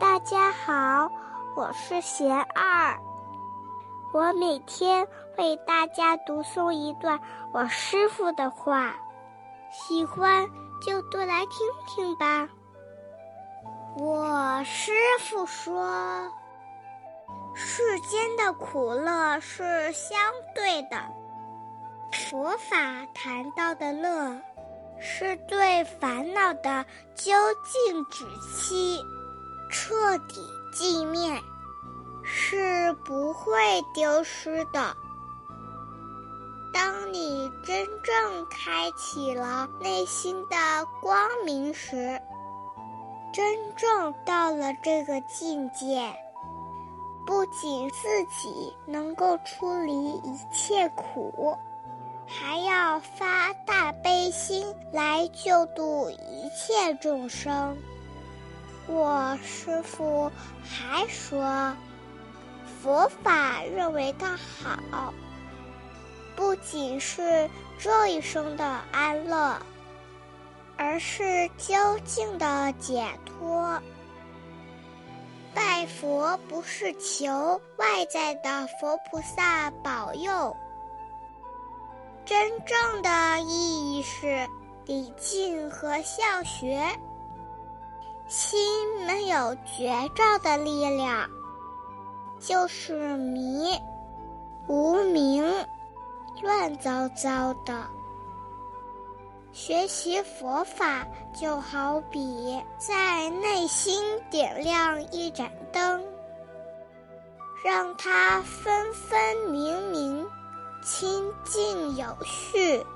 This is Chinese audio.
大家好，我是贤二。我每天为大家读诵一段我师傅的话，喜欢就多来听听吧。我师傅说：“世间的苦乐是相对的，佛法谈到的乐，是对烦恼的究竟止息、彻底寂灭。”是不会丢失的。当你真正开启了内心的光明时，真正到了这个境界，不仅自己能够出离一切苦，还要发大悲心来救度一切众生。我师父还说。佛法认为的好，不仅是这一生的安乐，而是究竟的解脱。拜佛不是求外在的佛菩萨保佑，真正的意义是礼敬和孝学。心没有觉照的力量。就是迷、无名、乱糟糟的。学习佛法就好比在内心点亮一盏灯，让它分分明明、清净有序。